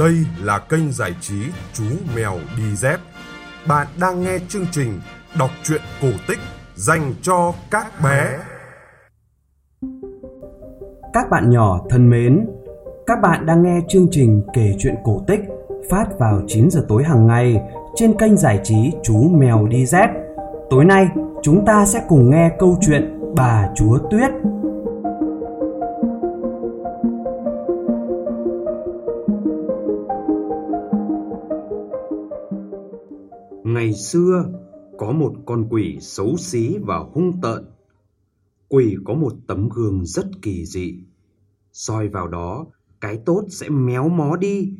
Đây là kênh giải trí Chú Mèo Đi Dép. Bạn đang nghe chương trình đọc truyện cổ tích dành cho các bé. Các bạn nhỏ thân mến, các bạn đang nghe chương trình kể chuyện cổ tích phát vào 9 giờ tối hàng ngày trên kênh giải trí Chú Mèo Đi Dép. Tối nay, chúng ta sẽ cùng nghe câu chuyện Bà Chúa Tuyết. Xưa, có một con quỷ xấu xí và hung tợn. Quỷ có một tấm gương rất kỳ dị. soi vào đó, cái tốt sẽ méo mó đi,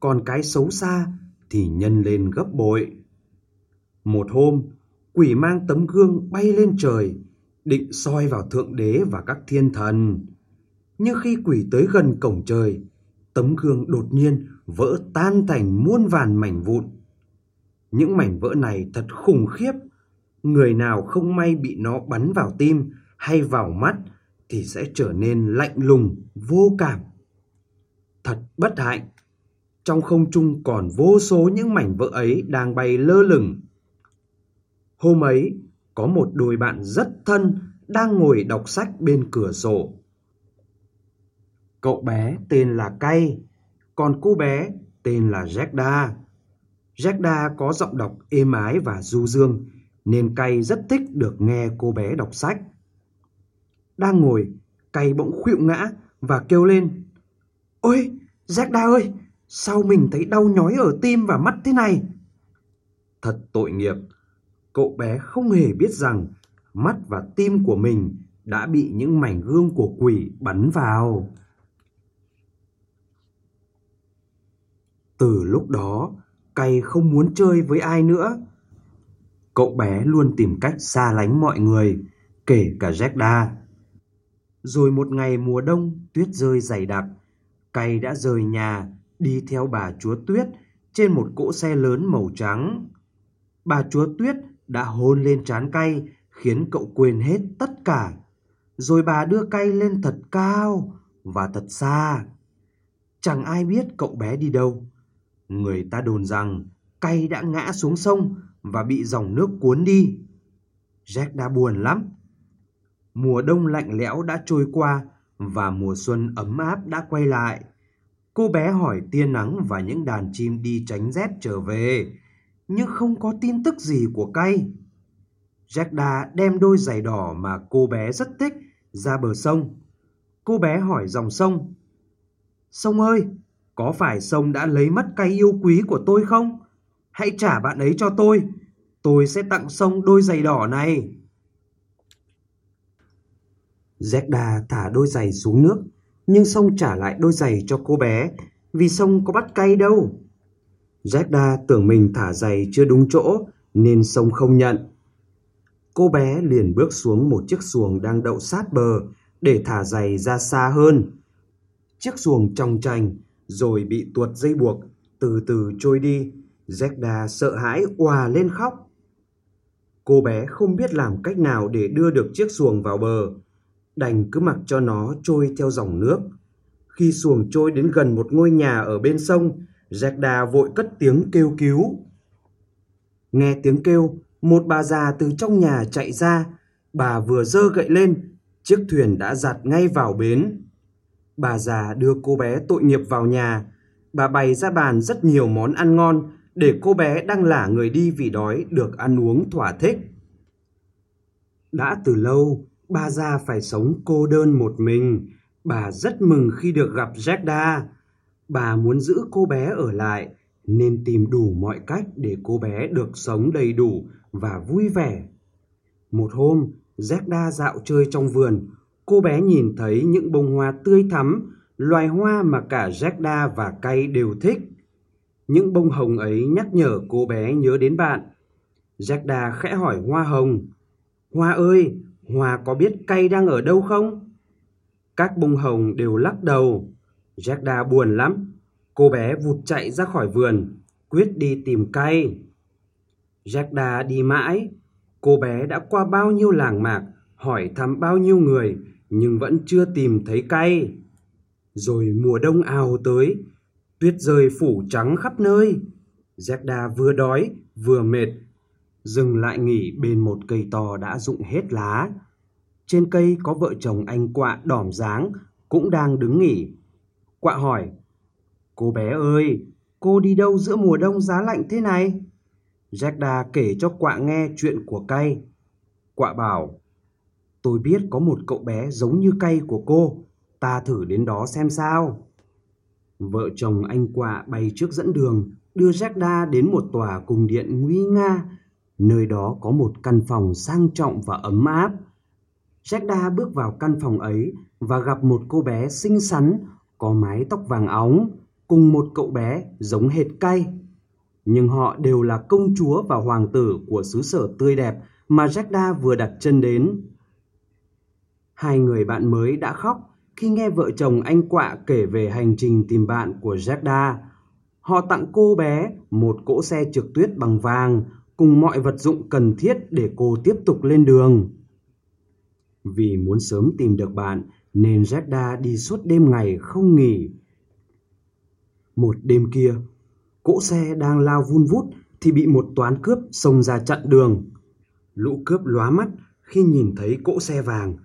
còn cái xấu xa thì nhân lên gấp bội. Một hôm, quỷ mang tấm gương bay lên trời, định soi vào thượng đế và các thiên thần. Nhưng khi quỷ tới gần cổng trời, tấm gương đột nhiên vỡ tan thành muôn vàn mảnh vụn. Những mảnh vỡ này thật khủng khiếp. Người nào không may bị nó bắn vào tim hay vào mắt thì sẽ trở nên lạnh lùng, vô cảm. Thật bất hạnh. Trong không trung còn vô số những mảnh vỡ ấy đang bay lơ lửng. Hôm ấy, có một đôi bạn rất thân đang ngồi đọc sách bên cửa sổ. Cậu bé tên là Cay, còn cô bé tên là Jacda. Jacda có giọng đọc êm ái và du dương, nên Cay rất thích được nghe cô bé đọc sách. Đang ngồi, Cay bỗng khuỵu ngã và kêu lên. Ôi, Jacda ơi, sao mình thấy đau nhói ở tim và mắt thế này? Thật tội nghiệp, cậu bé không hề biết rằng mắt và tim của mình đã bị những mảnh gương của quỷ bắn vào. Từ lúc đó, cay không muốn chơi với ai nữa. Cậu bé luôn tìm cách xa lánh mọi người, kể cả Jacda. Rồi một ngày mùa đông tuyết rơi dày đặc, cay đã rời nhà đi theo bà chúa tuyết trên một cỗ xe lớn màu trắng. Bà chúa tuyết đã hôn lên trán cay khiến cậu quên hết tất cả. Rồi bà đưa cay lên thật cao và thật xa. Chẳng ai biết cậu bé đi đâu. Người ta đồn rằng cay đã ngã xuống sông và bị dòng nước cuốn đi. Jack đã buồn lắm. Mùa đông lạnh lẽo đã trôi qua và mùa xuân ấm áp đã quay lại. Cô bé hỏi tia nắng và những đàn chim đi tránh rét trở về, nhưng không có tin tức gì của cay. Jackda đem đôi giày đỏ mà cô bé rất thích ra bờ sông. Cô bé hỏi dòng sông. Sông ơi, có phải sông đã lấy mất cây yêu quý của tôi không? Hãy trả bạn ấy cho tôi. Tôi sẽ tặng sông đôi giày đỏ này. Jackda thả đôi giày xuống nước, nhưng sông trả lại đôi giày cho cô bé, vì sông có bắt cay đâu. Jackda tưởng mình thả giày chưa đúng chỗ, nên sông không nhận. Cô bé liền bước xuống một chiếc xuồng đang đậu sát bờ để thả giày ra xa hơn. Chiếc xuồng trong trành rồi bị tuột dây buộc, từ từ trôi đi. Zekda sợ hãi òa lên khóc. Cô bé không biết làm cách nào để đưa được chiếc xuồng vào bờ, đành cứ mặc cho nó trôi theo dòng nước. Khi xuồng trôi đến gần một ngôi nhà ở bên sông, Zekda vội cất tiếng kêu cứu. Nghe tiếng kêu, một bà già từ trong nhà chạy ra, bà vừa giơ gậy lên, chiếc thuyền đã giặt ngay vào bến. Bà già đưa cô bé tội nghiệp vào nhà, bà bày ra bàn rất nhiều món ăn ngon để cô bé đang lả người đi vì đói được ăn uống thỏa thích. Đã từ lâu, bà già phải sống cô đơn một mình. Bà rất mừng khi được gặp Jackda. Bà muốn giữ cô bé ở lại nên tìm đủ mọi cách để cô bé được sống đầy đủ và vui vẻ. Một hôm, Jackda dạo chơi trong vườn, cô bé nhìn thấy những bông hoa tươi thắm, loài hoa mà cả Jackda và Cay đều thích. Những bông hồng ấy nhắc nhở cô bé nhớ đến bạn. Jackda khẽ hỏi hoa hồng, Hoa ơi, Hoa có biết Cay đang ở đâu không? Các bông hồng đều lắc đầu. Jackda buồn lắm. Cô bé vụt chạy ra khỏi vườn, quyết đi tìm Cay. Jackda đi mãi. Cô bé đã qua bao nhiêu làng mạc, hỏi thăm bao nhiêu người, nhưng vẫn chưa tìm thấy cay. Rồi mùa đông ào tới, Tuyết rơi phủ trắng khắp nơi. Zagda vừa đói vừa mệt. Dừng lại nghỉ bên một cây to đã rụng hết lá. Trên cây có vợ chồng anh quạ đỏm dáng cũng đang đứng nghỉ. Quạ hỏi, cô bé ơi, cô đi đâu giữa mùa đông giá lạnh thế này? Jagda kể cho quạ nghe chuyện của cây. Quạ bảo, tôi biết có một cậu bé giống như cây của cô, ta thử đến đó xem sao. Vợ chồng anh quạ bay trước dẫn đường, đưa Jagda đến một tòa cung điện nguy nga. Nơi đó có một căn phòng sang trọng và ấm áp. Jagda bước vào căn phòng ấy và gặp một cô bé xinh xắn, có mái tóc vàng óng, cùng một cậu bé giống hệt cay. Nhưng họ đều là công chúa và hoàng tử của xứ sở tươi đẹp mà Jagda vừa đặt chân đến. Hai người bạn mới đã khóc khi nghe vợ chồng anh quạ kể về hành trình tìm bạn của Jagda. Họ tặng cô bé một cỗ xe trượt tuyết bằng vàng cùng mọi vật dụng cần thiết để cô tiếp tục lên đường. Vì muốn sớm tìm được bạn nên Jagda đi suốt đêm ngày không nghỉ. Một đêm kia, cỗ xe đang lao vun vút thì bị một toán cướp xông ra chặn đường. Lũ cướp lóa mắt khi nhìn thấy cỗ xe vàng.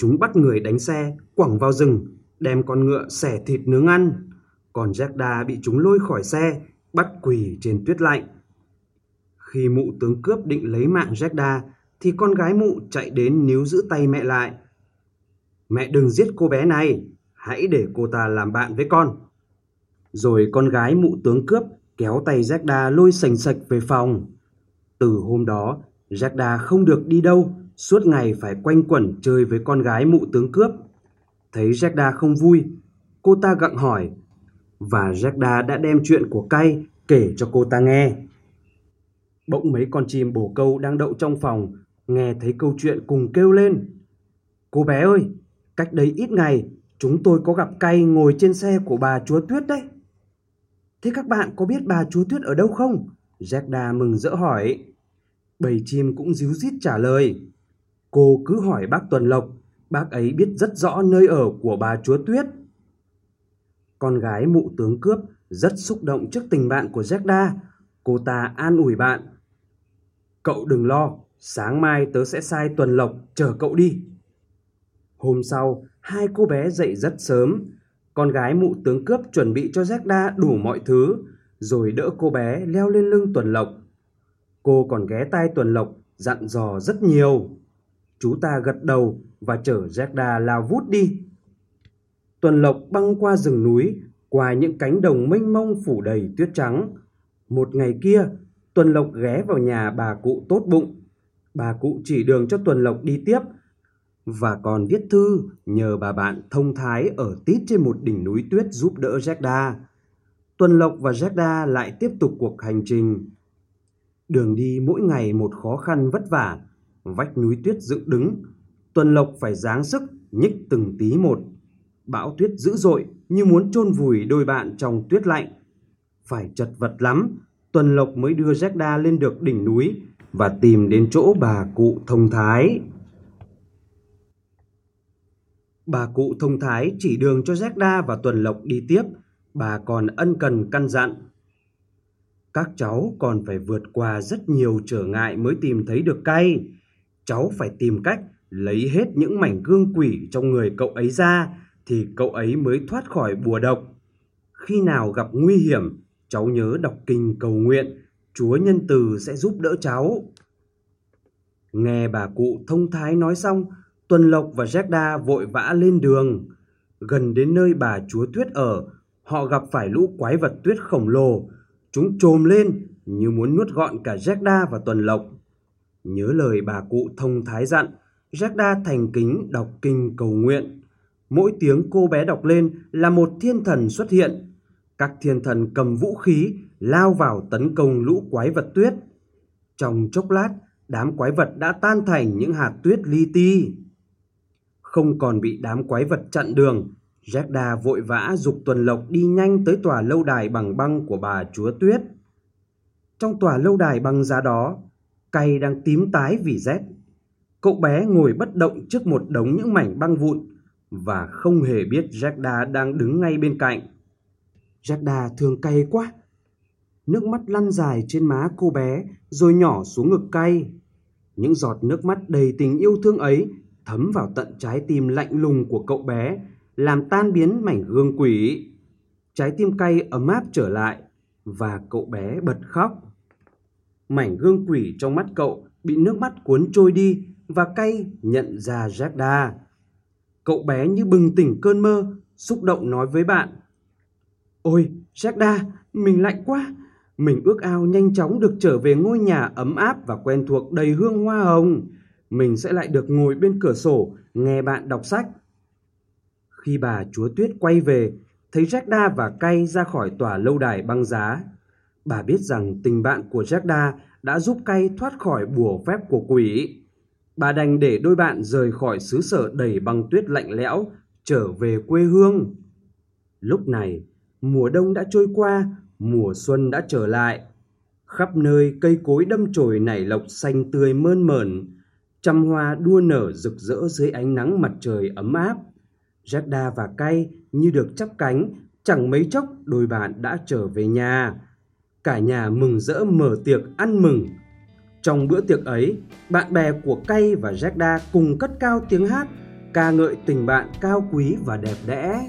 Chúng bắt người đánh xe, quẳng vào rừng, đem con ngựa xẻ thịt nướng ăn. Còn Jagda bị chúng lôi khỏi xe, bắt quỳ trên tuyết lạnh. Khi mụ tướng cướp định lấy mạng Jagda, thì con gái mụ chạy đến níu giữ tay mẹ lại. Mẹ đừng giết cô bé này, hãy để cô ta làm bạn với con. Rồi con gái mụ tướng cướp kéo tay Jagda lôi sành sạch về phòng. Từ hôm đó, Jagda không được đi đâu, suốt ngày phải quanh quẩn chơi với con gái mụ tướng cướp. Thấy Jagda không vui, cô ta gặng hỏi, và Jagda đã đem chuyện của cay kể cho cô ta nghe. Bỗng mấy con chim bồ câu đang đậu trong phòng, nghe thấy câu chuyện cùng kêu lên. Cô bé ơi, cách đây ít ngày, chúng tôi có gặp cay ngồi trên xe của bà chúa Tuyết đấy. Thế các bạn có biết bà chúa Tuyết ở đâu không? Jagda mừng rỡ hỏi. Bầy chim cũng díu dít trả lời. Cô cứ hỏi bác Tuần Lộc, bác ấy biết rất rõ nơi ở của bà chúa Tuyết. Con gái mụ tướng cướp rất xúc động trước tình bạn của Jagda. Cô ta an ủi bạn. Cậu đừng lo, sáng mai tớ sẽ sai Tuần Lộc chở cậu đi. Hôm sau, hai cô bé dậy rất sớm. Con gái mụ tướng cướp chuẩn bị cho Jagda đủ mọi thứ, rồi đỡ cô bé leo lên lưng Tuần Lộc. Cô còn ghé tai Tuần Lộc dặn dò rất nhiều. Chú ta gật đầu và chở Jagda lao vút đi. Tuần Lộc băng qua rừng núi, qua những cánh đồng mênh mông phủ đầy tuyết trắng. Một ngày kia, Tuần Lộc ghé vào nhà bà cụ tốt bụng. Bà cụ chỉ đường cho Tuần Lộc đi tiếp và còn viết thư nhờ bà bạn thông thái ở tít trên một đỉnh núi tuyết giúp đỡ Jagda. Tuần Lộc và Jagda lại tiếp tục cuộc hành trình. Đường đi mỗi ngày một khó khăn vất vả, vách núi tuyết dựng đứng. Tuần Lộc phải giáng sức nhích từng tí một. Bão tuyết dữ dội như muốn chôn vùi đôi bạn trong tuyết lạnh. Phải chật vật lắm, Tuần Lộc mới đưa Jagda lên được đỉnh núi và tìm đến chỗ bà cụ thông thái. Bà cụ thông thái chỉ đường cho Jagda và Tuần Lộc đi tiếp, bà còn ân cần căn dặn. Các cháu còn phải vượt qua rất nhiều trở ngại mới tìm thấy được cây. Cháu phải tìm cách lấy hết những mảnh gương quỷ trong người cậu ấy ra thì cậu ấy mới thoát khỏi bùa độc. Khi nào gặp nguy hiểm, cháu nhớ đọc kinh cầu nguyện, Chúa nhân từ sẽ giúp đỡ cháu. Nghe bà cụ thông thái nói xong, Tuần Lộc và Jagda vội vã lên đường. Gần đến nơi bà chúa Tuyết ở, họ gặp phải lũ quái vật tuyết khổng lồ. Chúng trồm lên như muốn nuốt gọn cả Jagda và Tuần Lộc. Nhớ lời bà cụ thông thái dặn, Jagda thành kính đọc kinh cầu nguyện. Mỗi tiếng cô bé đọc lên là một thiên thần xuất hiện. Các thiên thần cầm vũ khí lao vào tấn công lũ quái vật tuyết. Trong chốc lát, đám quái vật đã tan thành những hạt tuyết li ti không còn bị đám quái vật chặn đường. Jagda vội vã dục Tuần Lộc đi nhanh tới tòa lâu đài bằng băng của bà chúa Tuyết. Trong tòa lâu đài băng giá đó, cây đang tím tái vì rét. Cậu bé ngồi bất động trước một đống những mảnh băng vụn và không hề biết Jagda đang đứng ngay bên cạnh. Jagda thương cay quá. Nước mắt lăn dài trên má cô bé rồi nhỏ xuống ngực cay. Những giọt nước mắt đầy tình yêu thương ấy thấm vào tận trái tim lạnh lùng của cậu bé, làm tan biến mảnh gương quỷ. Trái tim cay ấm áp trở lại và cậu bé bật khóc. Mảnh gương quỷ trong mắt cậu bị nước mắt cuốn trôi đi và cay nhận ra Jagda. Cậu bé như bừng tỉnh cơn mơ, xúc động nói với bạn. Ôi, Jagda, mình lạnh quá. Mình ước ao nhanh chóng được trở về ngôi nhà ấm áp và quen thuộc đầy hương hoa hồng. Mình sẽ lại được ngồi bên cửa sổ, nghe bạn đọc sách. Khi bà chúa tuyết quay về, thấy Jagda và Cay ra khỏi tòa lâu đài băng giá. Bà biết rằng tình bạn của Jackda đã giúp Cay thoát khỏi bùa phép của quỷ. Bà đành để đôi bạn rời khỏi xứ sở đầy băng tuyết lạnh lẽo, trở về quê hương. Lúc này, mùa đông đã trôi qua, mùa xuân đã trở lại. Khắp nơi cây cối đâm chồi nảy lộc xanh tươi mơn mởn, trăm hoa đua nở rực rỡ dưới ánh nắng mặt trời ấm áp. Jagda và Cay như được chắp cánh, chẳng mấy chốc đôi bạn đã trở về nhà. Cả nhà mừng rỡ mở tiệc ăn mừng. Trong bữa tiệc ấy, bạn bè của Cay và Jagda cùng cất cao tiếng hát, ca ngợi tình bạn cao quý và đẹp đẽ.